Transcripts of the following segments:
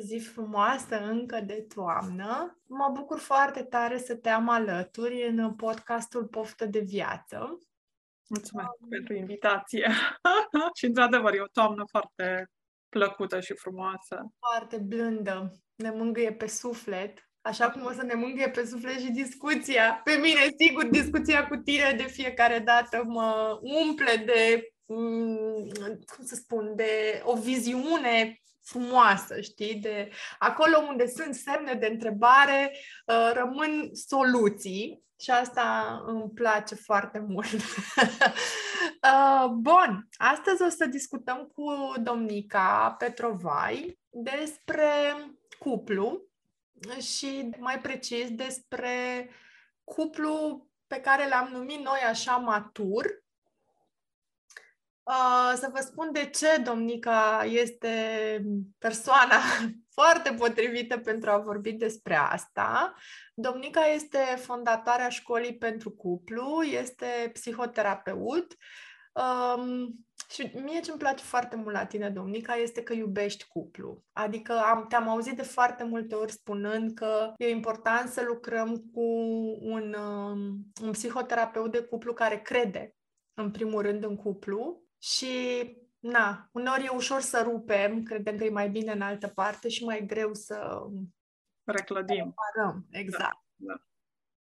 Această zi frumoasă încă de toamnă. Mă bucur foarte tare să te am alături în podcastul Poftă de Viață. Mulțumesc um, pentru invitație! și, într-adevăr, e o toamnă foarte plăcută și frumoasă. Foarte blândă. Ne mângâie pe suflet. Așa cum o să ne mângâie pe suflet și discuția. Pe mine, sigur, discuția cu tine de fiecare dată mă umple de, mm, cum să spun, de o viziune frumoasă, știi? De acolo unde sunt semne de întrebare, uh, rămân soluții și asta îmi place foarte mult. Uh, bun, astăzi o să discutăm cu domnica Petrovai despre cuplu și mai precis despre cuplu pe care l-am numit noi așa matur. Uh, să vă spun de ce domnica este persoana foarte potrivită pentru a vorbi despre asta. Domnica este fondatoarea școlii pentru cuplu, este psihoterapeut um, și mie ce îmi place foarte mult la tine, Domnica, este că iubești cuplu. Adică am, te-am auzit de foarte multe ori spunând că e important să lucrăm cu un, um, un psihoterapeut de cuplu care crede, în primul rând, în cuplu și na, uneori e ușor să rupem, credem că e mai bine în altă parte și mai greu să reclădim. Reparăm, exact. Da, da.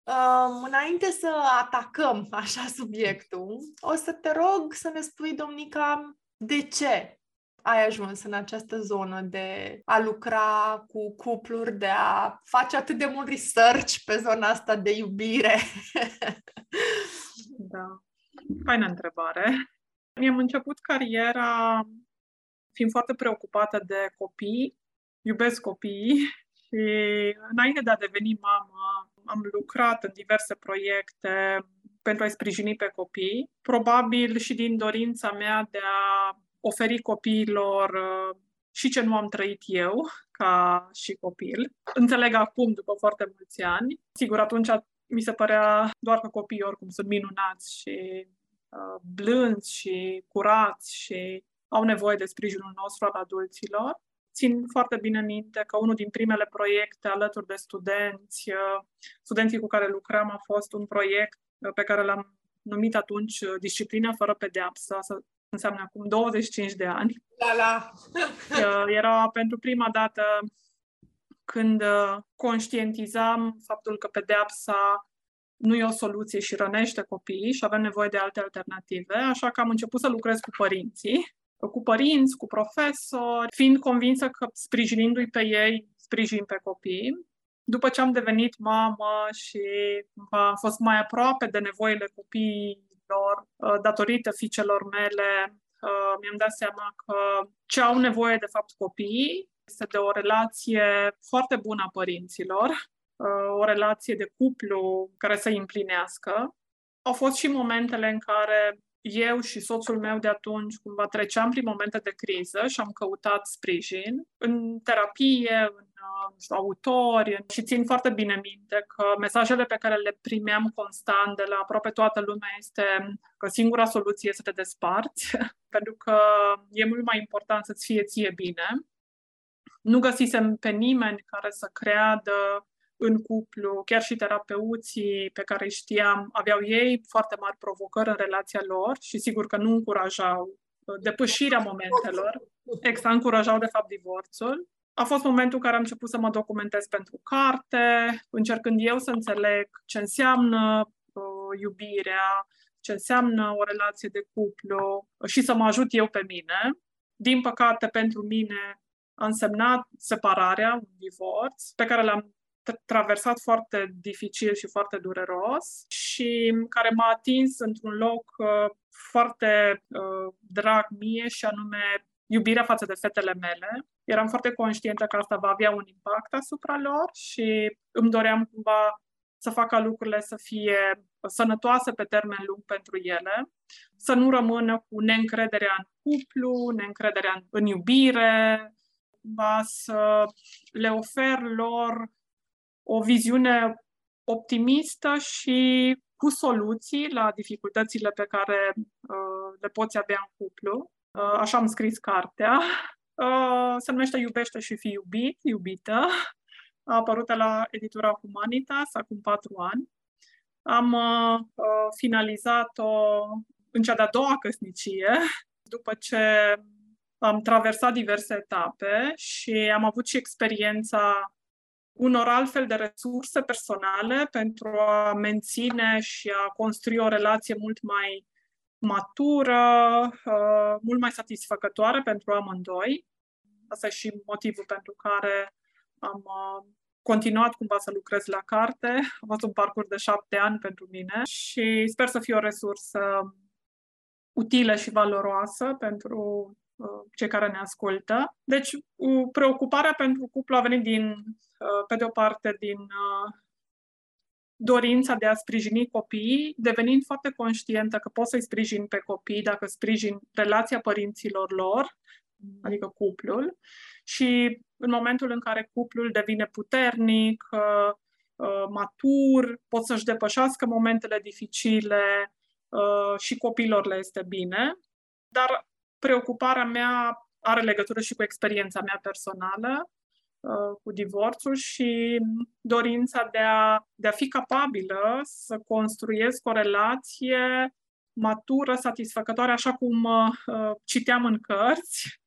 Um, înainte să atacăm așa subiectul, o să te rog să ne spui, Domnica, de ce ai ajuns în această zonă de a lucra cu cupluri, de a face atât de mult research pe zona asta de iubire? da. Faină întrebare. Mi-am început cariera fiind foarte preocupată de copii, iubesc copiii și înainte de a deveni mamă am lucrat în diverse proiecte pentru a-i sprijini pe copii, probabil și din dorința mea de a oferi copiilor uh, și ce nu am trăit eu ca și copil. Înțeleg acum, după foarte mulți ani. Sigur, atunci mi se părea doar că copiii oricum sunt minunați și uh, blânzi și curați și au nevoie de sprijinul nostru al adulților țin foarte bine minte că unul din primele proiecte alături de studenți, uh, studenții cu care lucram a fost un proiect uh, pe care l-am numit atunci uh, Disciplina fără pedeapsă, asta înseamnă acum 25 de ani. La la! Era pentru prima dată când conștientizam faptul că pedeapsa nu e o soluție și rănește copiii și avem nevoie de alte alternative, așa că am început să lucrez cu părinții cu părinți, cu profesori, fiind convinsă că sprijinindu-i pe ei, sprijin pe copii. După ce am devenit mamă și am fost mai aproape de nevoile copiilor, uh, datorită fiicelor mele, uh, mi-am dat seama că ce au nevoie de fapt copiii este de o relație foarte bună a părinților, uh, o relație de cuplu care să îi împlinească. Au fost și momentele în care eu și soțul meu de atunci cumva treceam prin momente de criză și am căutat sprijin în terapie, în uh, autori și țin foarte bine minte că mesajele pe care le primeam constant de la aproape toată lumea este că singura soluție este să te desparți, pentru că e mult mai important să-ți fie ție bine. Nu găsisem pe nimeni care să creadă în cuplu, chiar și terapeuții pe care îi știam, aveau ei foarte mari provocări în relația lor și sigur că nu încurajau uh, depășirea momentelor, exact, încurajau de fapt divorțul. A fost momentul în care am început să mă documentez pentru carte, încercând eu să înțeleg ce înseamnă uh, iubirea, ce înseamnă o relație de cuplu și să mă ajut eu pe mine. Din păcate, pentru mine a însemnat separarea, un divorț, pe care l-am traversat foarte dificil și foarte dureros și care m-a atins într-un loc uh, foarte uh, drag mie și anume iubirea față de fetele mele. Eram foarte conștientă că asta va avea un impact asupra lor și îmi doream cumva să fac ca lucrurile să fie sănătoase pe termen lung pentru ele, să nu rămână cu neîncrederea în cuplu, neîncrederea în iubire, cumva să le ofer lor o viziune optimistă și cu soluții la dificultățile pe care uh, le poți avea în cuplu. Uh, așa am scris cartea. Uh, se numește Iubește și fi iubit, iubită. A apărut la editura Humanitas acum patru ani. Am uh, uh finalizat-o în cea de-a doua căsnicie, după ce am traversat diverse etape și am avut și experiența unor altfel de resurse personale pentru a menține și a construi o relație mult mai matură, uh, mult mai satisfăcătoare pentru amândoi. Asta e și motivul pentru care am uh, continuat cumva să lucrez la carte. A fost un parcurs de șapte ani pentru mine și sper să fie o resursă utilă și valoroasă pentru uh, cei care ne ascultă. Deci, preocuparea pentru cuplu a venit din, uh, pe de o parte, din uh, dorința de a sprijini copiii, devenind foarte conștientă că pot să-i sprijin pe copii dacă sprijin relația părinților lor, adică cuplul, și în momentul în care cuplul devine puternic, matur, pot să-și depășească momentele dificile, Uh, și copiilor le este bine, dar preocuparea mea are legătură și cu experiența mea personală, uh, cu divorțul și dorința de a, de a fi capabilă să construiesc o relație matură, satisfăcătoare, așa cum uh, citeam în cărți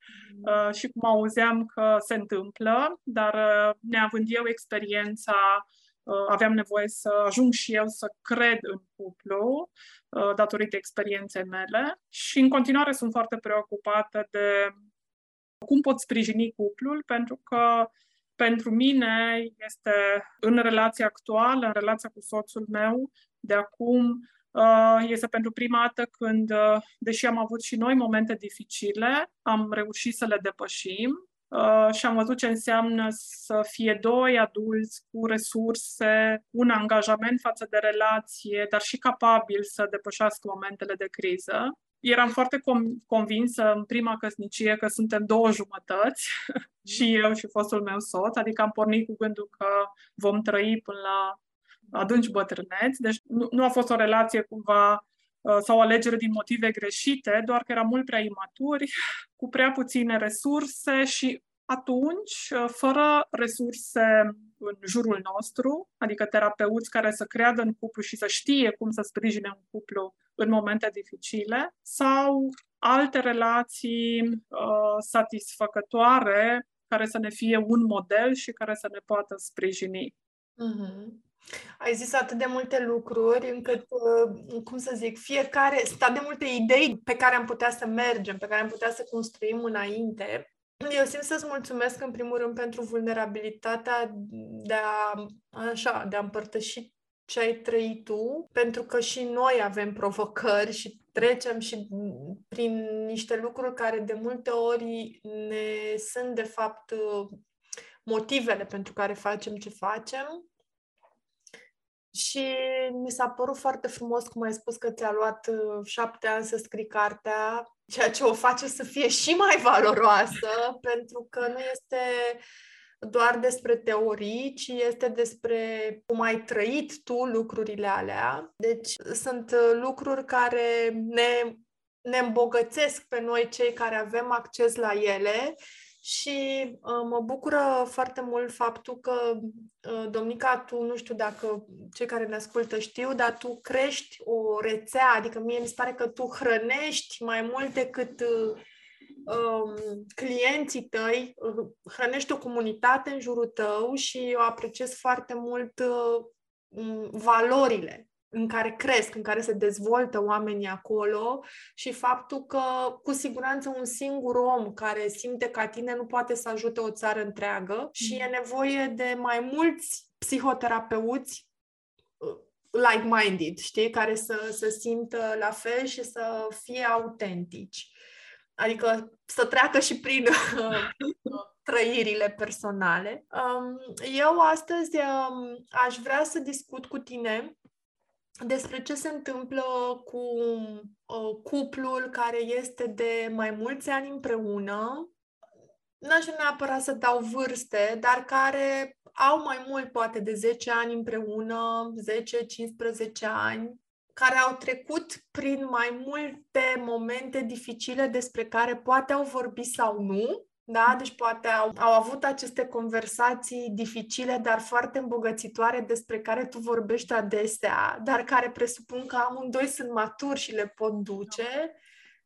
uh, și cum auzeam că se întâmplă, dar uh, neavând eu experiența Uh, aveam nevoie să ajung și eu să cred în cuplu uh, datorită experienței mele și în continuare sunt foarte preocupată de cum pot sprijini cuplul pentru că pentru mine este în relația actuală, în relația cu soțul meu de acum, uh, este pentru prima dată când, deși am avut și noi momente dificile, am reușit să le depășim. Uh, și am văzut ce înseamnă să fie doi adulți cu resurse, un angajament față de relație, dar și capabil să depășească momentele de criză. Eram foarte com- convinsă în prima căsnicie că suntem două jumătăți, și eu și fostul meu soț, adică am pornit cu gândul că vom trăi până la adânci bătrâneți, deci nu, nu a fost o relație cumva Uh, sau o alegere din motive greșite, doar că eram mult prea imaturi, cu prea puține resurse și atunci, uh, fără resurse în jurul nostru, adică terapeuți care să creadă în cuplu și să știe cum să sprijine un cuplu în momente dificile, sau alte relații uh, satisfăcătoare care să ne fie un model și care să ne poată sprijini. Mm-hmm. Ai zis atât de multe lucruri încât, uh, cum să zic, fiecare, sunt atât de multe idei pe care am putea să mergem, pe care am putea să construim înainte. Eu simt să-ți mulțumesc în primul rând pentru vulnerabilitatea de a, așa, de a împărtăși ce ai trăit tu, pentru că și noi avem provocări și trecem și prin niște lucruri care de multe ori ne sunt de fapt motivele pentru care facem ce facem și mi s-a părut foarte frumos cum ai spus că ți-a luat uh, șapte ani să scrii cartea, ceea ce o face să fie și mai valoroasă, pentru că nu este doar despre teorii, ci este despre cum ai trăit tu lucrurile alea. Deci sunt uh, lucruri care ne, ne îmbogățesc pe noi cei care avem acces la ele și uh, mă bucură foarte mult faptul că, uh, Domnica, tu, nu știu dacă cei care ne ascultă știu, dar tu crești o rețea, adică mie mi se pare că tu hrănești mai mult decât uh, um, clienții tăi, uh, hrănești o comunitate în jurul tău și eu apreciez foarte mult uh, valorile în care cresc, în care se dezvoltă oamenii acolo și faptul că cu siguranță un singur om care simte ca tine nu poate să ajute o țară întreagă și e mm. nevoie de mai mulți psihoterapeuți uh, like-minded, știi, care să, să simtă la fel și să fie autentici. adică să treacă și prin trăirile personale. Um, eu astăzi um, aș vrea să discut cu tine despre ce se întâmplă cu uh, cuplul care este de mai mulți ani împreună. N-aș neapărat să dau vârste, dar care au mai mult, poate de 10 ani împreună, 10-15 ani, care au trecut prin mai multe momente dificile despre care poate au vorbit sau nu, da? Deci poate au, au avut aceste conversații dificile, dar foarte îmbogățitoare despre care tu vorbești adesea, dar care presupun că amândoi sunt maturi și le pot duce,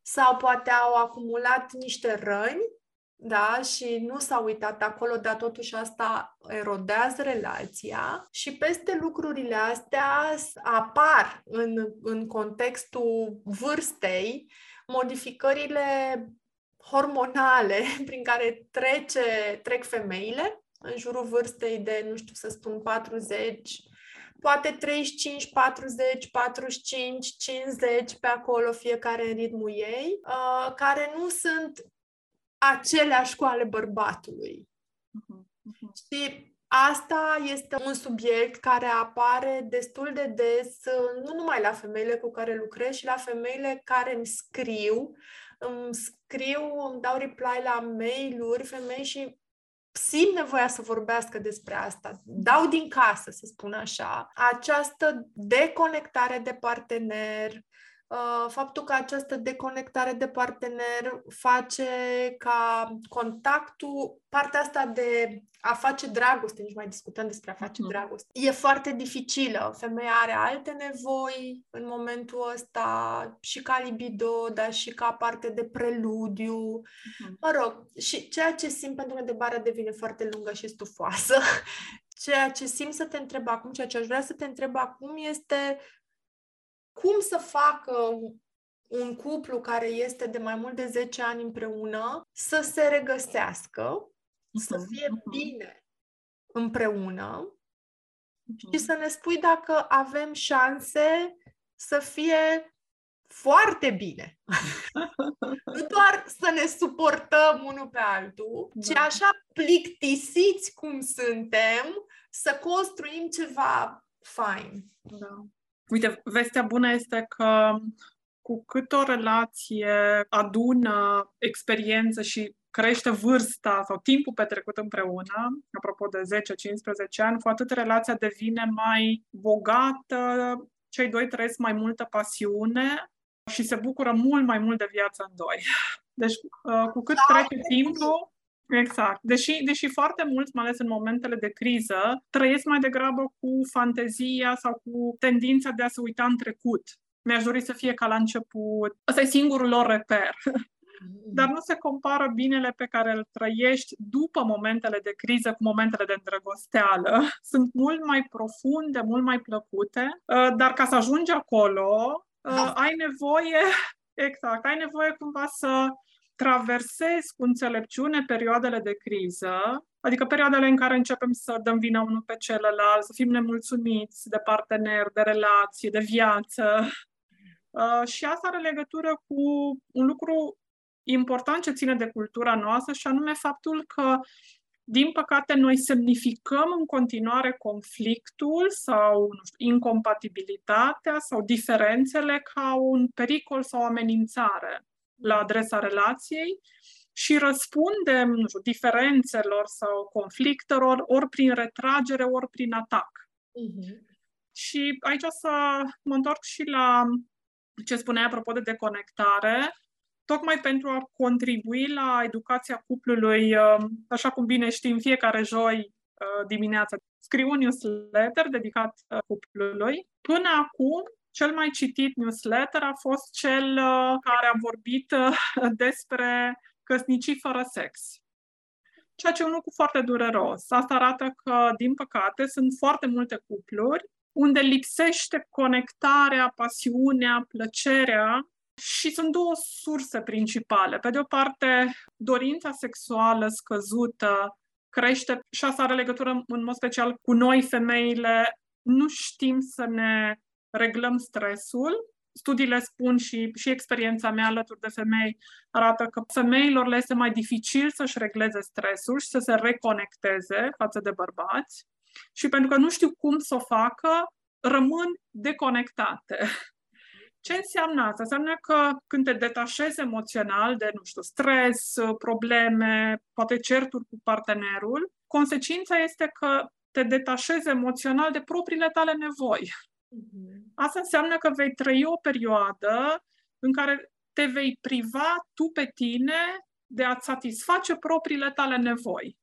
sau poate au acumulat niște răni, da, și nu s-au uitat acolo, dar totuși asta erodează relația și peste lucrurile astea apar în, în contextul vârstei modificările hormonale prin care trece, trec femeile în jurul vârstei de, nu știu să spun, 40, poate 35, 40, 45, 50, pe acolo fiecare în ritmul ei, uh, care nu sunt aceleași cu ale bărbatului. Uh-huh. Uh-huh. Și asta este un subiect care apare destul de des, nu numai la femeile cu care lucrez, și la femeile care îmi scriu îmi scriu, îmi dau reply la mail-uri, femei și simt nevoia să vorbească despre asta. Dau din casă, să spun așa. Această deconectare de partener, Uh, faptul că această deconectare de partener face ca contactul, partea asta de a face dragoste, nici mai discutăm despre a face uh-huh. dragoste, e foarte dificilă. Femeia are alte nevoi în momentul ăsta, și ca libido, dar și ca parte de preludiu. Uh-huh. Mă rog, și ceea ce simt pentru că de bara devine foarte lungă și stufoasă, ceea ce simt să te întreb acum, ceea ce aș vrea să te întreb acum este cum să facă un cuplu care este de mai mult de 10 ani împreună să se regăsească, uh-huh. să fie uh-huh. bine împreună uh-huh. și să ne spui dacă avem șanse să fie foarte bine. nu doar să ne suportăm unul pe altul, da. ci așa plictisiți cum suntem, să construim ceva fain. Da. Uite, vestea bună este că cu cât o relație adună experiență și crește vârsta sau timpul petrecut împreună, apropo de 10-15 ani, cu atât relația devine mai bogată, cei doi trăiesc mai multă pasiune și se bucură mult mai mult de viață în doi. Deci, uh, cu cât trece timpul, Exact. Deși, deși foarte mulți, mai ales în momentele de criză, trăiesc mai degrabă cu fantezia sau cu tendința de a se uita în trecut. Mi-aș dori să fie ca la început. Ăsta e singurul lor reper. Dar nu se compară binele pe care îl trăiești după momentele de criză cu momentele de îndrăgosteală. Sunt mult mai profunde, mult mai plăcute, uh, dar ca să ajungi acolo, uh, ai nevoie, exact, ai nevoie cumva să traversezi cu înțelepciune perioadele de criză, adică perioadele în care începem să dăm vina unul pe celălalt, să fim nemulțumiți de partener, de relație, de viață. Uh, și asta are legătură cu un lucru important ce ține de cultura noastră și anume faptul că din păcate, noi semnificăm în continuare conflictul sau nu știu, incompatibilitatea sau diferențele ca un pericol sau o amenințare la adresa relației și răspundem nu știu, diferențelor sau conflictelor ori prin retragere, ori prin atac. Uh-huh. Și aici o să mă întorc și la ce spuneai apropo de deconectare, tocmai pentru a contribui la educația cuplului, um, așa cum bine știm, fiecare joi uh, dimineața scriu un newsletter dedicat uh, cuplului. Până acum cel mai citit newsletter a fost cel uh, care a vorbit uh, despre căsnicii fără sex. Ceea ce e un lucru foarte dureros. Asta arată că, din păcate, sunt foarte multe cupluri unde lipsește conectarea, pasiunea, plăcerea și sunt două surse principale. Pe de o parte, dorința sexuală scăzută crește și asta are legătură în mod special cu noi femeile. Nu știm să ne reglăm stresul studiile spun și, și experiența mea alături de femei arată că femeilor le este mai dificil să-și regleze stresul și să se reconecteze față de bărbați și pentru că nu știu cum să o facă, rămân deconectate. Ce înseamnă asta? Înseamnă că când te detașezi emoțional de, nu știu, stres, probleme, poate certuri cu partenerul, consecința este că te detașezi emoțional de propriile tale nevoi. Mhm. Asta înseamnă că vei trăi o perioadă în care te vei priva tu pe tine de a-ți satisface propriile tale nevoi.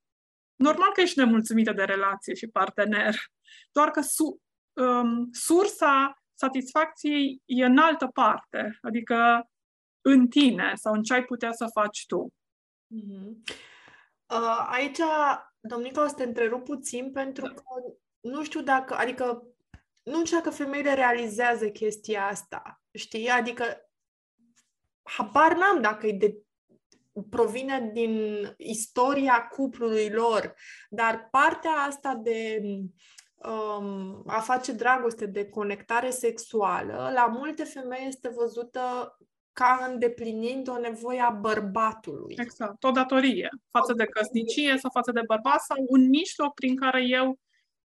Normal că ești nemulțumită de relație și partener, doar că su, um, sursa satisfacției e în altă parte, adică în tine sau în ce ai putea să faci tu. Mm-hmm. Uh, aici, Domnica, o să te întrerup puțin pentru că nu știu dacă, adică nu știu dacă femeile realizează chestia asta, știi? Adică habar n-am dacă e de provine din istoria cuplului lor, dar partea asta de um, a face dragoste, de conectare sexuală, la multe femei este văzută ca îndeplinind o nevoie a bărbatului. Exact, o datorie față de căsnicie sau față de bărbat sau un mijloc prin care eu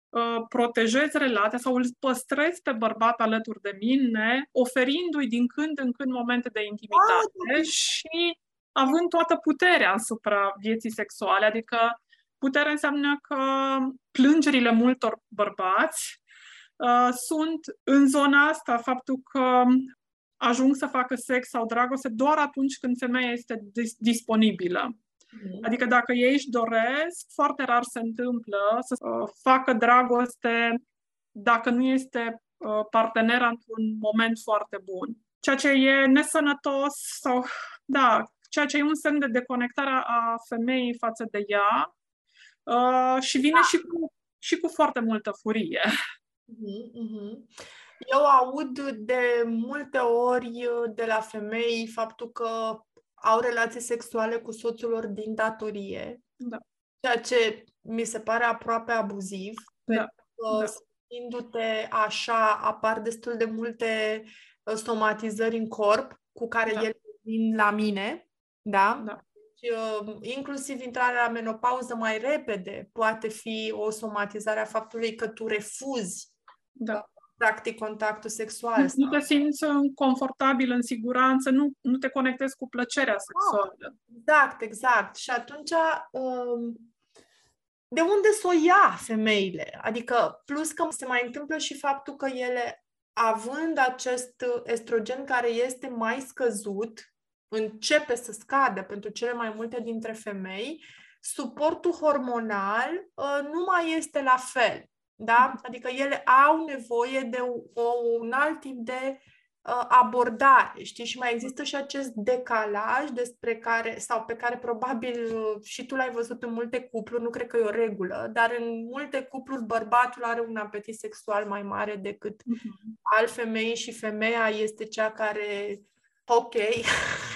uh, protejez relația sau îl păstrez pe bărbat alături de mine, oferindu-i din când în când momente de intimitate ah, și având toată puterea asupra vieții sexuale, adică puterea înseamnă că plângerile multor bărbați uh, sunt în zona asta, faptul că ajung să facă sex sau dragoste doar atunci când femeia este dis- disponibilă. Mm. Adică dacă ei își doresc, foarte rar se întâmplă să uh, facă dragoste dacă nu este uh, partenera într-un moment foarte bun. Ceea ce e nesănătos sau, da, ceea ce e un semn de deconectare a femeii față de ea uh, și vine da. și, cu, și cu foarte multă furie. Uh-huh, Eu aud de multe ori de la femei faptul că au relații sexuale cu soțul lor din datorie, da. ceea ce mi se pare aproape abuziv, da. pentru că da. te așa apar destul de multe uh, somatizări în corp cu care da. el vin la mine da? da. Deci, uh, inclusiv intrarea la menopauză mai repede poate fi o somatizare a faptului că tu refuzi da. Uh, practic contactul sexual. Nu, nu te simți confortabil, în siguranță, nu, nu te conectezi cu plăcerea ah, sexuală. Exact, exact. Și atunci, um, de unde să o ia femeile? Adică, plus că se mai întâmplă și faptul că ele, având acest estrogen care este mai scăzut, începe să scadă pentru cele mai multe dintre femei, suportul hormonal uh, nu mai este la fel. Da? Adică ele au nevoie de o, un alt tip de uh, abordare, știi? Și mai există și acest decalaj despre care, sau pe care probabil uh, și tu l-ai văzut în multe cupluri, nu cred că e o regulă, dar în multe cupluri bărbatul are un apetit sexual mai mare decât uh-huh. al femeii și femeia este cea care ok,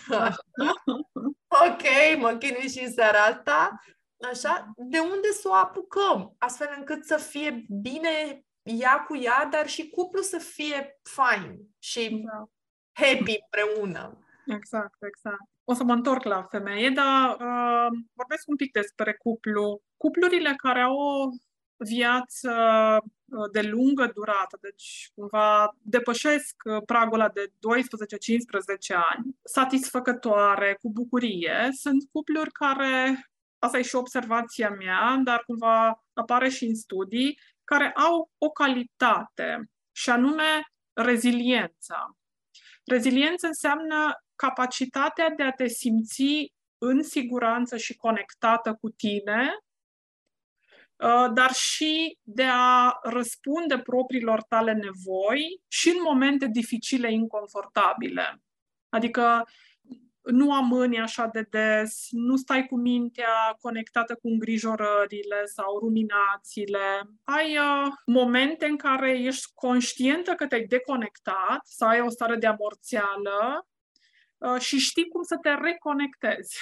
ok, mă chinui și în seara asta, așa, de unde să o apucăm, astfel încât să fie bine ea cu ea, dar și cuplu să fie fain și da. happy împreună. Exact, exact. O să mă întorc la femeie, dar uh, vorbesc un pic despre cuplu. Cuplurile care au o viață uh, de lungă durată, deci cumva depășesc uh, pragul ăla de 12-15 ani, satisfăcătoare, cu bucurie, sunt cupluri care, asta e și observația mea, dar cumva apare și în studii, care au o calitate și anume reziliența. Reziliență înseamnă capacitatea de a te simți în siguranță și conectată cu tine Uh, dar și de a răspunde propriilor tale nevoi și în momente dificile, inconfortabile. Adică nu amâni așa de des, nu stai cu mintea conectată cu îngrijorările sau ruminațiile. Ai uh, momente în care ești conștientă că te-ai deconectat sau ai o stare de amorțeală uh, și știi cum să te reconectezi.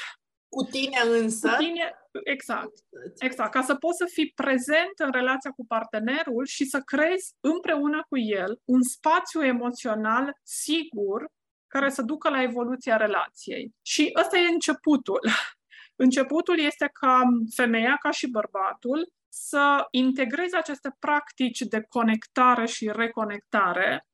Cu tine însă? Cu tine, exact, exact, ca să poți să fii prezent în relația cu partenerul și să creezi împreună cu el un spațiu emoțional sigur care să ducă la evoluția relației. Și ăsta e începutul. Începutul este ca femeia, ca și bărbatul, să integreze aceste practici de conectare și reconectare.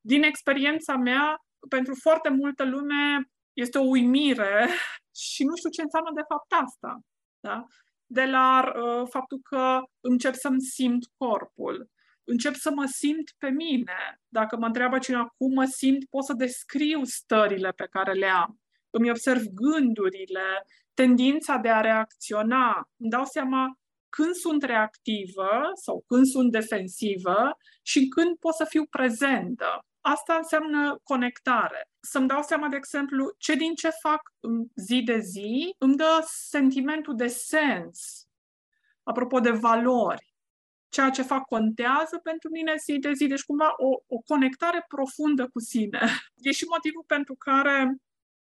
Din experiența mea, pentru foarte multă lume este o uimire și nu știu ce înseamnă de fapt asta. Da? De la uh, faptul că încep să-mi simt corpul, încep să mă simt pe mine. Dacă mă întreabă cineva cum mă simt, pot să descriu stările pe care le am. Îmi observ gândurile, tendința de a reacționa. Îmi dau seama când sunt reactivă sau când sunt defensivă și când pot să fiu prezentă. Asta înseamnă conectare. Să-mi dau seama, de exemplu, ce din ce fac zi de zi îmi dă sentimentul de sens. Apropo de valori, ceea ce fac contează pentru mine zi de zi, deci cumva o, o conectare profundă cu sine. E și motivul pentru care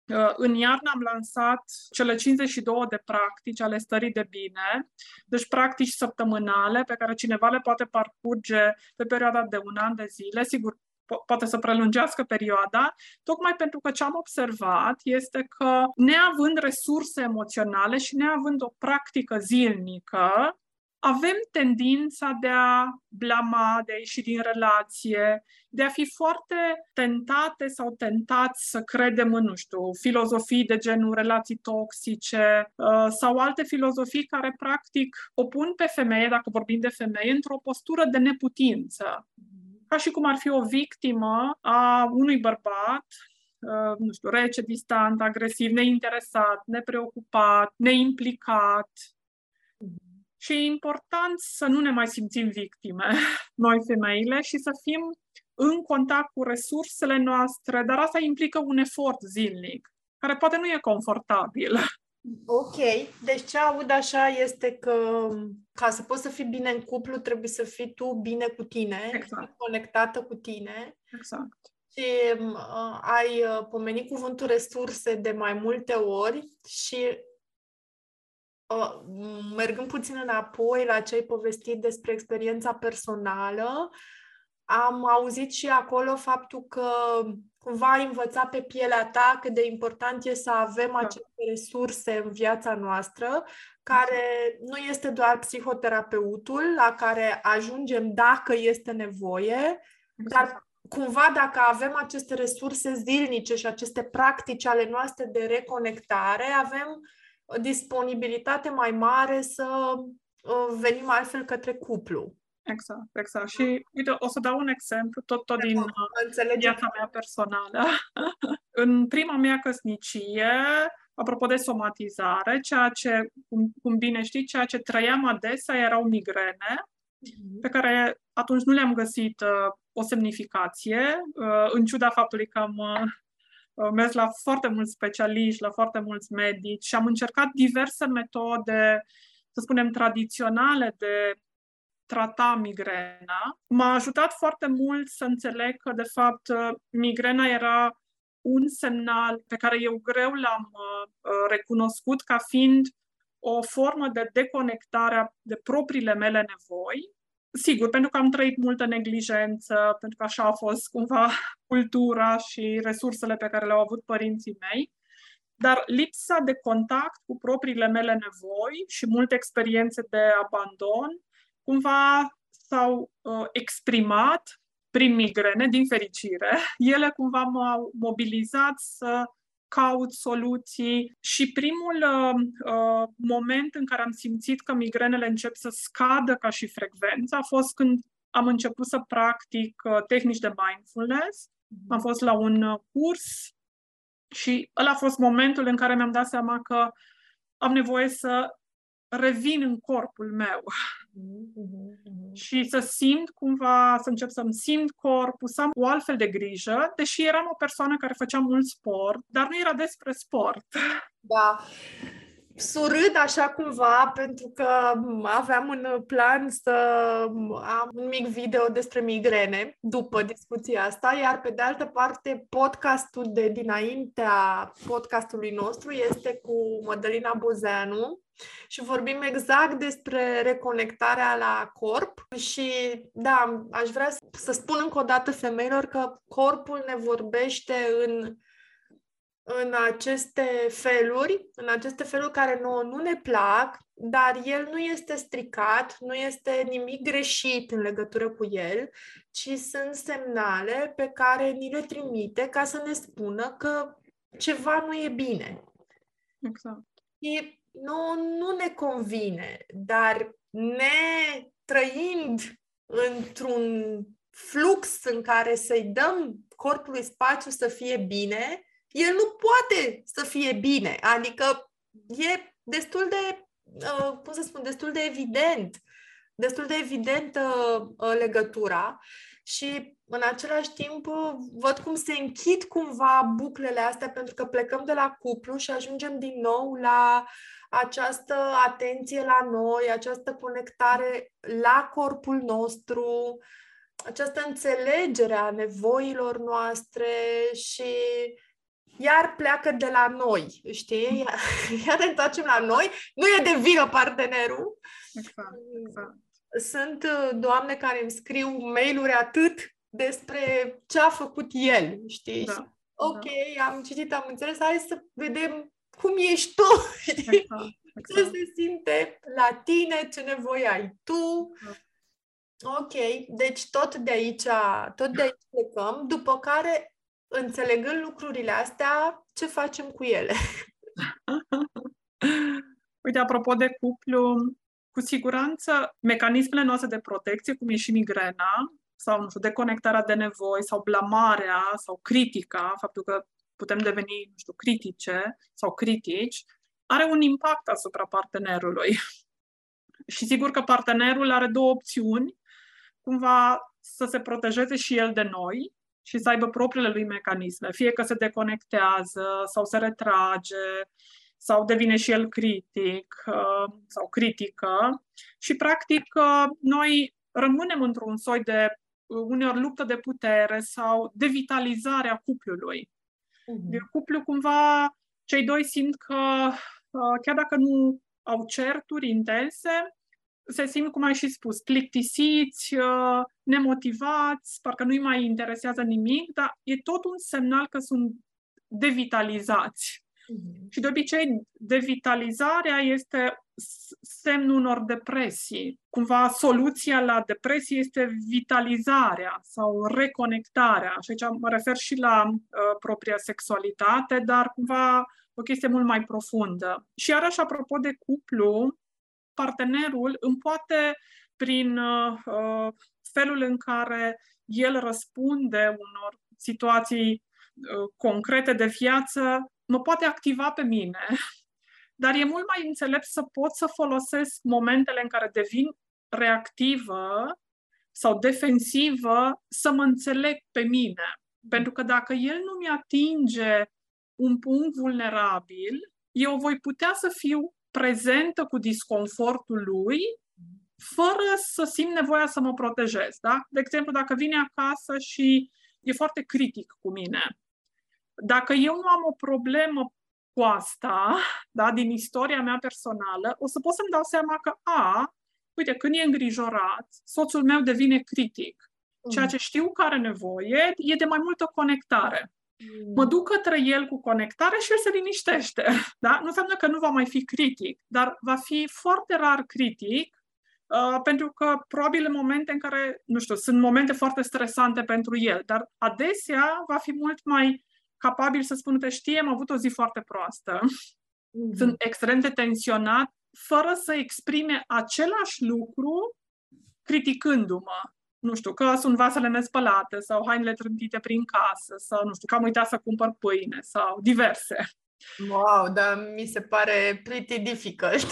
Uh, în iarnă am lansat cele 52 de practici ale stării de bine, deci practici săptămânale pe care cineva le poate parcurge pe perioada de un an de zile. Sigur, po- poate să prelungească perioada, tocmai pentru că ce am observat este că neavând resurse emoționale și neavând o practică zilnică, avem tendința de a blama, de a ieși din relație, de a fi foarte tentate sau tentați să credem în, nu știu, filozofii de genul relații toxice uh, sau alte filozofii care practic o pun pe femeie, dacă vorbim de femeie, într-o postură de neputință. Ca și cum ar fi o victimă a unui bărbat uh, nu știu, rece, distant, agresiv, neinteresat, nepreocupat, neimplicat, și e important să nu ne mai simțim victime, noi femeile, și să fim în contact cu resursele noastre, dar asta implică un efort zilnic, care poate nu e confortabil. Ok, deci ce aud așa este că ca să poți să fii bine în cuplu, trebuie să fii tu bine cu tine, exact. conectată cu tine. Exact. Și uh, ai uh, pomenit cuvântul resurse de mai multe ori și uh, mergând puțin înapoi la ce ai povestit despre experiența personală, am auzit și acolo faptul că cumva ai învățat pe pielea ta cât de important e să avem da. aceste resurse în viața noastră, care nu este doar psihoterapeutul la care ajungem dacă este nevoie, exact. dar cumva dacă avem aceste resurse zilnice și aceste practici ale noastre de reconectare, avem disponibilitate mai mare să uh, venim altfel către cuplu. Exact, exact. Și uite, o să dau un exemplu, tot, tot din uh, viața mea personală. în prima mea căsnicie, apropo de somatizare, ceea ce, cum, cum bine știi, ceea ce trăiam adesea erau migrene, mm-hmm. pe care atunci nu le-am găsit uh, o semnificație, uh, în ciuda faptului că am uh, Uh, mers la foarte mulți specialiști, la foarte mulți medici și am încercat diverse metode, să spunem, tradiționale de trata migrena. M-a ajutat foarte mult să înțeleg că, de fapt, uh, migrena era un semnal pe care eu greu l-am uh, recunoscut ca fiind o formă de deconectare de propriile mele nevoi Sigur, pentru că am trăit multă neglijență, pentru că așa a fost cumva cultura și resursele pe care le-au avut părinții mei, dar lipsa de contact cu propriile mele nevoi și multe experiențe de abandon cumva s-au uh, exprimat prin migrene, din fericire. Ele cumva m-au mobilizat să caut soluții și primul uh, uh, moment în care am simțit că migrenele încep să scadă ca și frecvență a fost când am început să practic uh, tehnici de mindfulness. Mm-hmm. Am fost la un uh, curs și ăla a fost momentul în care mi-am dat seama că am nevoie să revin în corpul meu uh-huh, și să simt cumva, să încep să-mi simt corpul, să am o altfel de grijă, deși eram o persoană care făcea mult sport, dar nu era despre sport. Da. Surâd așa cumva pentru că aveam în plan să am un mic video despre migrene după discuția asta, iar pe de altă parte podcastul de dinaintea podcastului nostru este cu Mădălina Buzeanu și vorbim exact despre reconectarea la corp. Și da, aș vrea să spun încă o dată femeilor că corpul ne vorbește în în aceste feluri, în aceste feluri care nouă nu ne plac, dar el nu este stricat, nu este nimic greșit în legătură cu el, ci sunt semnale pe care ni le trimite ca să ne spună că ceva nu e bine. Exact. Și nu, nu ne convine, dar ne trăind într-un flux în care să-i dăm corpului spațiu să fie bine, el nu poate să fie bine. Adică e destul de, uh, cum să spun, destul de evident, destul de evidentă uh, legătura și în același timp uh, văd cum se închid cumva buclele astea pentru că plecăm de la cuplu și ajungem din nou la această atenție la noi, această conectare la corpul nostru, această înțelegere a nevoilor noastre și iar pleacă de la noi, știi? Iar, iar ne întoarcem la noi. Nu e de vină partenerul. Exact, exact. Sunt uh, doamne care îmi scriu mail-uri atât despre ce a făcut el, știi? Da, ok, da. am citit, am înțeles, hai să vedem cum ești tu, știi? Exact, exact. Ce se simte la tine, ce nevoie ai tu. Exact. Ok, deci tot de aici, tot de aici plecăm, după care înțelegând lucrurile astea, ce facem cu ele? Uite, apropo de cuplu, cu siguranță mecanismele noastre de protecție, cum e și migrena, sau, nu știu, deconectarea de nevoi, sau blamarea, sau critica, faptul că putem deveni, nu știu, critice sau critici, are un impact asupra partenerului. și sigur că partenerul are două opțiuni, cumva să se protejeze și el de noi și să aibă propriile lui mecanisme, fie că se deconectează sau se retrage sau devine și el critic uh, sau critică și practic uh, noi rămânem într-un soi de uh, uneori luptă de putere sau de vitalizare a cuplului. Uh-huh. De cuplu cumva cei doi simt că chiar dacă nu au certuri intense, se simt, cum ai și spus, plictisiți, uh, nemotivați, parcă nu-i mai interesează nimic, dar e tot un semnal că sunt devitalizați. Mm-hmm. Și de obicei, devitalizarea este semnul unor depresii. Cumva soluția la depresie este vitalizarea sau reconectarea. Și aici mă refer și la uh, propria sexualitate, dar cumva o chestie mult mai profundă. Și iarăși, apropo de cuplu, partenerul îmi poate, prin uh, uh, felul în care el răspunde unor situații uh, concrete de viață, mă poate activa pe mine. Dar e mult mai înțelept să pot să folosesc momentele în care devin reactivă sau defensivă să mă înțeleg pe mine. Pentru că dacă el nu mi-atinge un punct vulnerabil, eu voi putea să fiu prezentă cu disconfortul lui, fără să simt nevoia să mă protejez. Da? De exemplu, dacă vine acasă și e foarte critic cu mine, dacă eu nu am o problemă cu asta, da, din istoria mea personală, o să pot să-mi dau seama că, a, uite, când e îngrijorat, soțul meu devine critic. Ceea ce știu că are nevoie e de mai multă conectare. Mă duc către el cu conectare și el se liniștește. Da? Nu înseamnă că nu va mai fi critic, dar va fi foarte rar critic Uh, pentru că probabil în momente în care, nu știu, sunt momente foarte stresante pentru el, dar adesea va fi mult mai capabil să spună, te știe, am avut o zi foarte proastă, mm-hmm. sunt extrem de tensionat, fără să exprime același lucru criticându-mă nu știu, că sunt vasele nespălate sau hainele trântite prin casă sau, nu știu, că am uitat să cumpăr pâine sau diverse. Wow, dar mi se pare pretty difficult.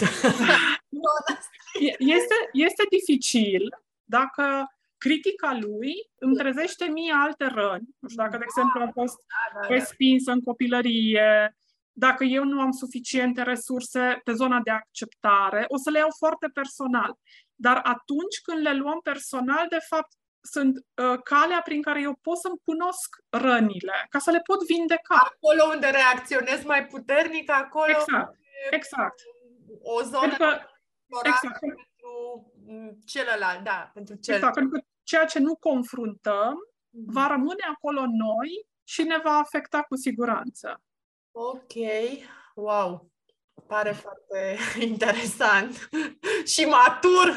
este, este dificil dacă critica lui îmi trezește mie alte răni. Nu știu, dacă, de exemplu, am fost da, da, da. respinsă în copilărie dacă eu nu am suficiente resurse pe zona de acceptare, o să le iau foarte personal. Dar atunci când le luăm personal, de fapt, sunt uh, calea prin care eu pot să-mi cunosc rănile, ca să le pot vindeca. Acolo unde reacționez mai puternic, acolo exact, exact. o zonă că, exact. pentru celălalt, da, pentru celălalt. Exact, pentru că ceea ce nu confruntăm mm-hmm. va rămâne acolo noi și ne va afecta cu siguranță. Ok, wow, pare foarte interesant și matur.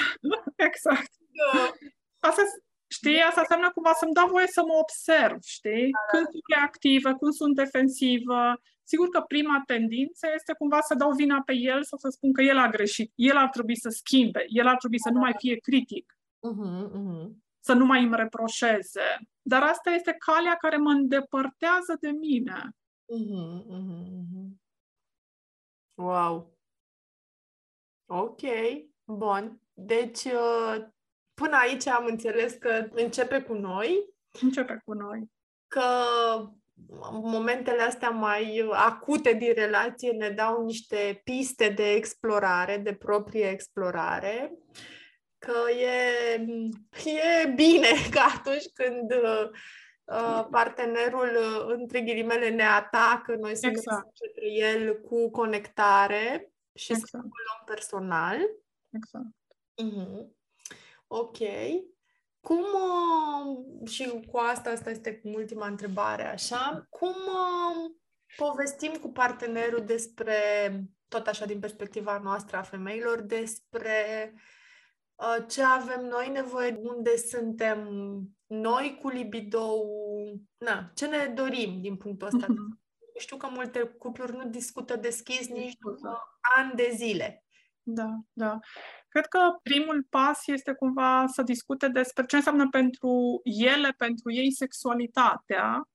exact. Da. Asta, știi, asta înseamnă cumva să-mi dau voie să mă observ, știi? Da. Când sunt reactivă, când sunt defensivă. Sigur că prima tendință este cumva să dau vina pe el sau să spun că el a greșit. El ar trebui să schimbe, el ar trebui să nu mai fie critic. Uh-huh, uh-huh. Să nu mai îmi reproșeze. Dar asta este calea care mă îndepărtează de mine. Uh-huh, uh-huh. Wow. Ok, bun. Deci, uh, până aici am înțeles că începe cu noi. Începe cu noi. Că momentele astea mai acute din relație ne dau niște piste de explorare, de proprie explorare, că e, e bine că atunci când uh, partenerul, între ghilimele, ne atacă, noi să exact. către el cu conectare și exact. să luăm personal. Exact. Uh-huh. Ok. Cum, uh, și cu asta, asta este ultima întrebare, așa, cum uh, povestim cu partenerul despre, tot așa din perspectiva noastră a femeilor, despre uh, ce avem noi nevoie, unde suntem noi cu libido, na, ce ne dorim din punctul ăsta. Uh-huh. Știu că multe cupluri nu discută deschis nici după ani de zile. Da, da. Cred că primul pas este cumva să discute despre ce înseamnă pentru ele, pentru ei sexualitatea,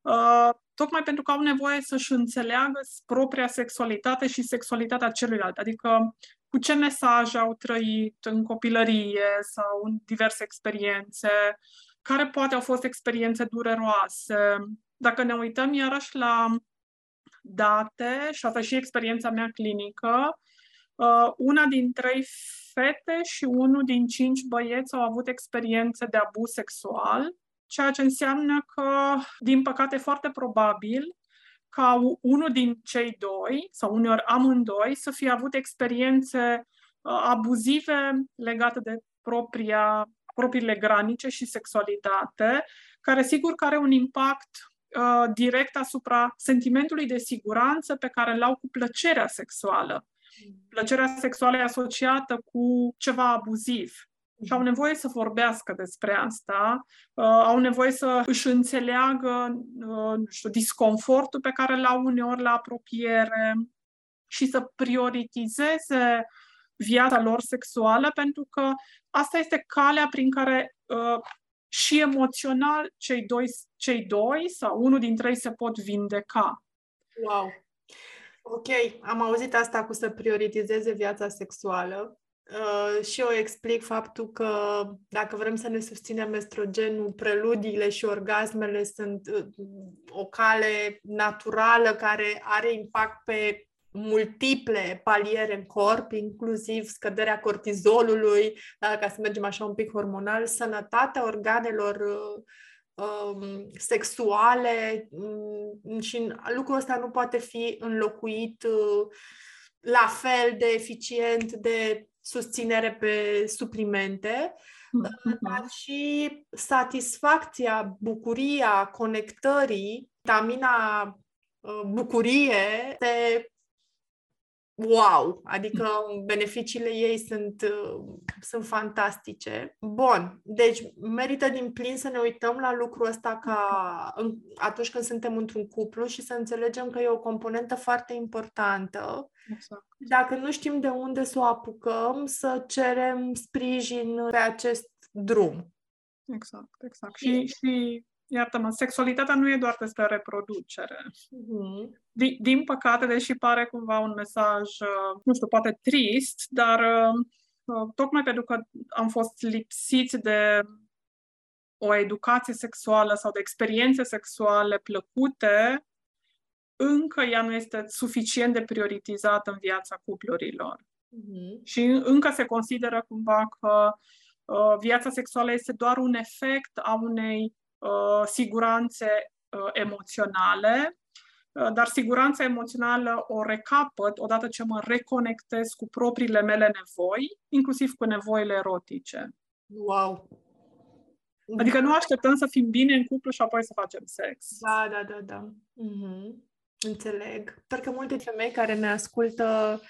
uh, tocmai pentru că au nevoie să-și înțeleagă propria sexualitate și sexualitatea celuilalt. Adică cu ce mesaje au trăit în copilărie sau în diverse experiențe, care poate au fost experiențe dureroase. Dacă ne uităm iarăși la date, și asta și experiența mea clinică, Uh, una din trei fete și unul din cinci băieți au avut experiențe de abuz sexual, ceea ce înseamnă că, din păcate, foarte probabil ca unul din cei doi, sau uneori amândoi, să fie avut experiențe uh, abuzive legate de propria, propriile granice și sexualitate, care sigur că are un impact uh, direct asupra sentimentului de siguranță pe care îl au cu plăcerea sexuală. Plăcerea sexuală e asociată cu ceva abuziv și au nevoie să vorbească despre asta, uh, au nevoie să își înțeleagă uh, nu știu, disconfortul pe care l-au uneori la apropiere și să prioritizeze viața lor sexuală, pentru că asta este calea prin care uh, și emoțional cei doi, cei doi sau unul dintre ei se pot vindeca. Wow! Ok, am auzit asta cu să prioritizeze viața sexuală uh, și eu explic faptul că dacă vrem să ne susținem estrogenul, preludiile și orgasmele sunt uh, o cale naturală care are impact pe multiple paliere în corp, inclusiv scăderea cortizolului, da, ca să mergem așa un pic hormonal, sănătatea organelor uh, um, sexuale um, și lucrul ăsta nu poate fi înlocuit uh, la fel de eficient de susținere pe suplimente, uh, dar și satisfacția, bucuria, conectării, vitamina uh, bucurie se wow, adică beneficiile ei sunt, uh, sunt fantastice. Bun, deci merită din plin să ne uităm la lucrul ăsta ca în, atunci când suntem într-un cuplu și să înțelegem că e o componentă foarte importantă. Exact. Dacă nu știm de unde să o apucăm, să cerem sprijin pe acest drum. Exact, exact. Și, și iartă-mă, sexualitatea nu e doar despre reproducere. Uh-huh. Din, din păcate, deși pare cumva un mesaj, uh, nu știu, poate trist, dar uh, uh, tocmai pentru că am fost lipsiți de o educație sexuală sau de experiențe sexuale plăcute, încă ea nu este suficient de prioritizată în viața cuplurilor. Mhm. Și încă se consideră cumva că uh, viața sexuală este doar un efect a unei uh, siguranțe uh, emoționale, uh, dar siguranța emoțională o recapăt odată ce mă reconectez cu propriile mele nevoi, inclusiv cu nevoile erotice. Wow! Adică nu așteptăm să fim bine în cuplu și apoi să facem sex. Da, da, da, da. Mhm. Înțeleg. Sper că multe femei care ne ascultă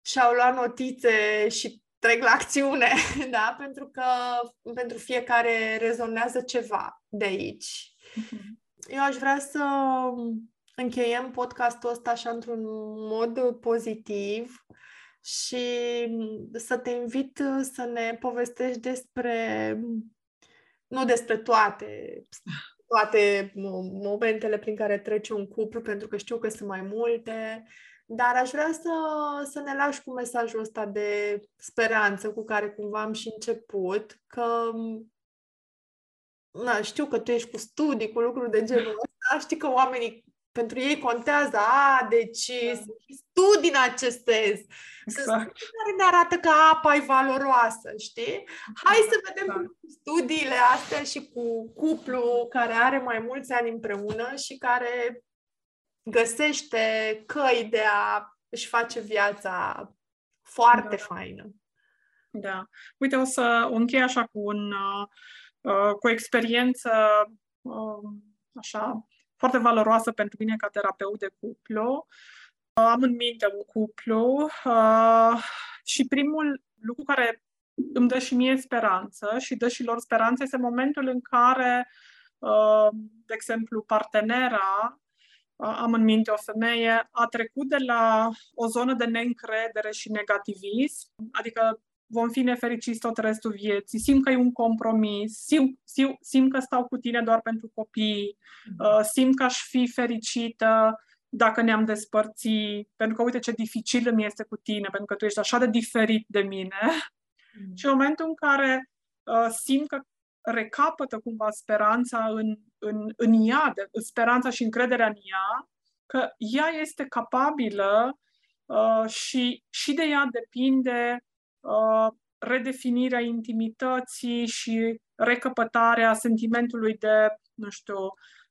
și-au luat notițe și trec la acțiune, da? Pentru că pentru fiecare rezonează ceva de aici. Mhm. Eu aș vrea să încheiem podcastul ăsta așa într-un mod pozitiv și să te invit să ne povestești despre, nu despre toate, toate mo- momentele prin care trece un cuplu, pentru că știu că sunt mai multe, dar aș vrea să, să ne lași cu mesajul ăsta de speranță cu care cumva am și început, că na, știu că tu ești cu studii, cu lucruri de genul ăsta, știi că oamenii pentru ei contează, a, deci Da. sunt și studii în acest sens. Sunt Exact. studii care ne arată că apa e valoroasă, știi? Hai să vedem Da. cum cu studiile astea și cu cuplu care are mai mulți ani împreună și care găsește căi de a își face viața foarte Da. faină. Da. Uite, o să o închei așa cu, un, uh, uh, cu o experiență uh, așa foarte valoroasă pentru mine ca terapeut de cuplu. Uh, am în minte un cuplu uh, și primul lucru care îmi dă și mie speranță și dă și lor speranță este momentul în care, uh, de exemplu, partenera uh, am în minte o femeie, a trecut de la o zonă de neîncredere și negativism, adică vom fi nefericiți tot restul vieții, simt că e un compromis, simt, simt, simt că stau cu tine doar pentru copii, uh, simt că aș fi fericită dacă ne-am despărțit, pentru că uite ce dificil îmi este cu tine, pentru că tu ești așa de diferit de mine. Și în momentul în care uh, simt că recapătă cumva speranța în, în, în ea, de, speranța și încrederea în ea, că ea este capabilă uh, și, și de ea depinde uh, redefinirea intimității și recăpătarea sentimentului de, nu știu,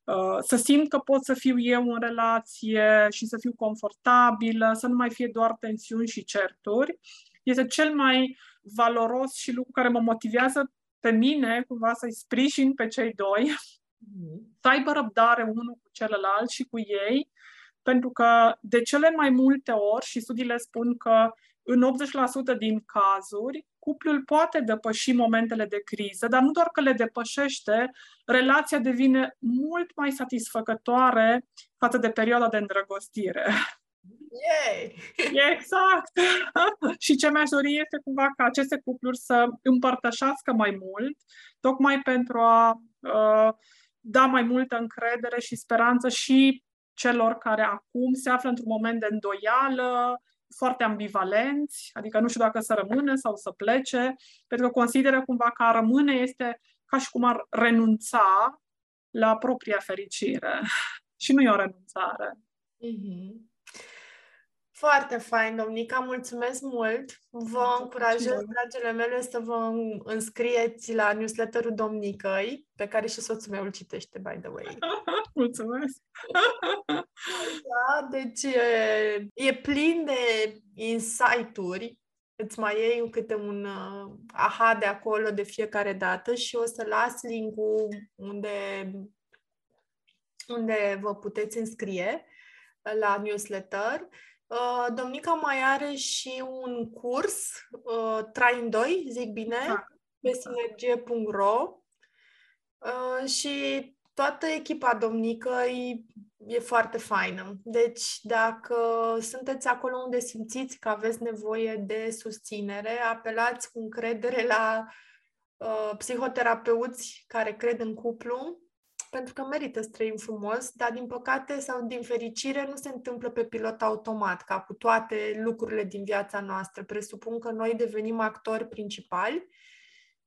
uh, să simt că pot să fiu eu în relație și să fiu confortabilă, să nu mai fie doar tensiuni și certuri. Este cel mai valoros și lucru care mă motivează pe mine, cumva să-i sprijin pe cei doi, să aibă răbdare unul cu celălalt și cu ei, pentru că de cele mai multe ori, și studiile spun că în 80% din cazuri, cuplul poate depăși momentele de criză, dar nu doar că le depășește, relația devine mult mai satisfăcătoare față de perioada de îndrăgostire. Yay! Exact! și ce mi-aș dori este cumva ca aceste cupluri să împărtășească mai mult, tocmai pentru a uh, da mai multă încredere și speranță și celor care acum se află într-un moment de îndoială, foarte ambivalenți, adică nu știu dacă să rămână sau să plece, pentru că consideră cumva că a rămâne este ca și cum ar renunța la propria fericire. și nu e o renunțare. Mhm. Foarte fain, Domnica, mulțumesc mult. Vă Mulțumesc încurajez, și eu. dragile mele, să vă înscrieți la newsletterul Domnicăi, pe care și soțul meu îl citește, by the way. Mulțumesc! Da, deci e, e plin de insight-uri. Îți mai iei câte un uh, aha de acolo de fiecare dată și o să las link-ul unde, unde vă puteți înscrie la newsletter. Uh, Domnica mai are și un curs, uh, Trai în 2, zic bine, Exact. pe sinergie.ro uh, și toată echipa Domnicăi e foarte faină. Deci, dacă sunteți acolo unde simțiți că aveți nevoie de susținere, apelați cu încredere la uh, psihoterapeuți care cred în cuplu, pentru că merită să trăim frumos, dar din păcate sau din fericire nu se întâmplă pe pilot automat, ca cu toate lucrurile din viața noastră. Presupun că noi devenim actori principali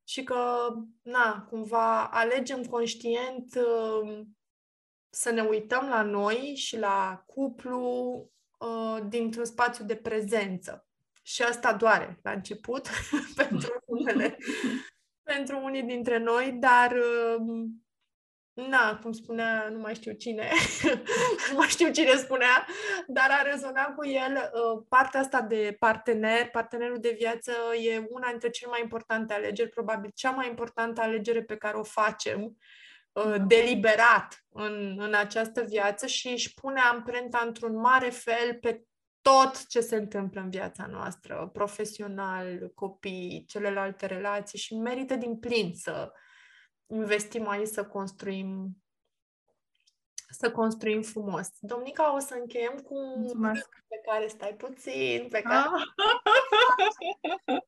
și că, na, cumva alegem conștient uh, să ne uităm la noi și la cuplu uh, dintr-un spațiu de prezență. Și asta doare la început pentru unele, pentru unii dintre noi, dar uh, na, cum spunea, nu mai știu cine, nu mai știu cine spunea, dar a rezonat cu el, uh, partea asta de partener, partenerul de viață e una dintre cele mai importante alegeri, probabil cea mai importantă alegere pe care o facem uh, deliberat în, în această viață și își pune amprenta într-un mare fel pe tot ce se întâmplă în viața noastră, profesional, copii, celelalte relații și merită din plin să, investim aici să construim să construim frumos. Domnica, o să încheiem cu Mulțumesc. pe care stai puțin, pe care, ah.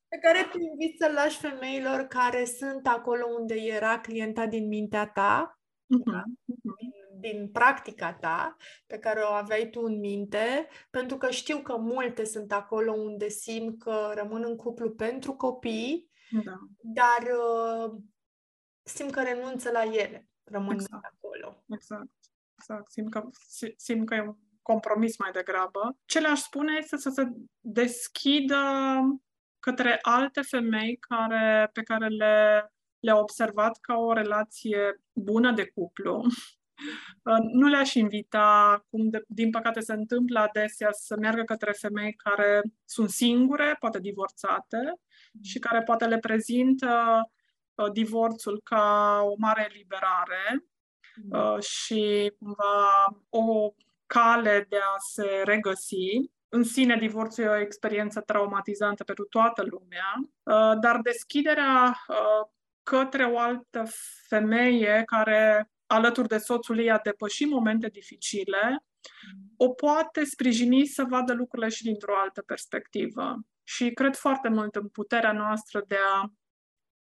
pe care te invit să lași femeilor care sunt acolo unde era clienta din mintea ta, uh-huh. din, din practica ta, pe care o aveai tu în minte, pentru că știu că multe sunt acolo unde simt că rămân în cuplu pentru copii, da. dar uh, simt că renunță la ele, rămân exact. acolo. Exact, exact. Simt că, simt că e un compromis mai degrabă. Ce le-aș spune este să se deschidă către alte femei care, pe care le, le-a observat ca o relație bună de cuplu. Nu le-aș invita, cum de, din păcate se întâmplă adesea, să meargă către femei care sunt singure, poate divorțate, mm. și care poate le prezintă Uh, divorțul ca o mare eliberare mm. uh, și cumva o cale de a se regăsi. În sine, divorțul e o experiență traumatizantă pentru toată lumea, uh, dar deschiderea către o altă femeie care, alături de soțul ei, a depășit momente dificile, mm. o poate sprijini să vadă lucrurile și dintr-o altă perspectivă. Și cred foarte mult în puterea noastră de a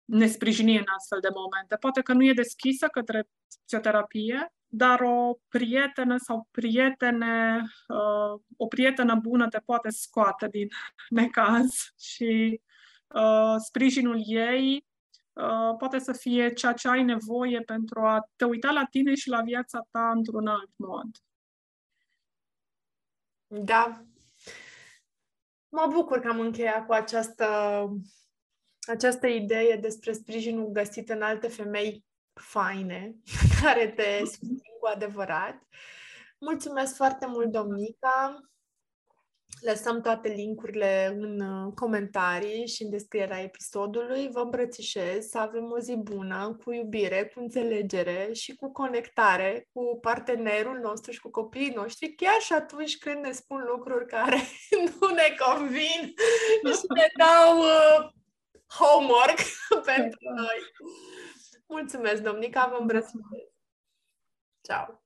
ne sprijini în astfel de momente. Poate că nu e deschisă către psihoterapie, dar o prietenă sau prietene, uh, o prietenă bună te poate scoate din necaz și uh, sprijinul ei uh, poate să fie ceea ce ai nevoie pentru a te uita la tine și la viața ta într-un alt mod. Da. Mă bucur că am încheiat cu această această idee despre sprijinul găsit în alte femei faine, care te susțin cu adevărat. Mulțumesc foarte mult, Domnica. Lăsăm toate linkurile în uh, comentarii și în descrierea episodului. Vă îmbrățișez să avem o zi bună, cu iubire, cu înțelegere și cu conectare cu partenerul nostru și cu copiii noștri, chiar și atunci când ne spun lucruri care nu ne convin și ne dau uh, homework pentru noi. Mulțumesc, Domnica, vă îmbrățișez. Ciao.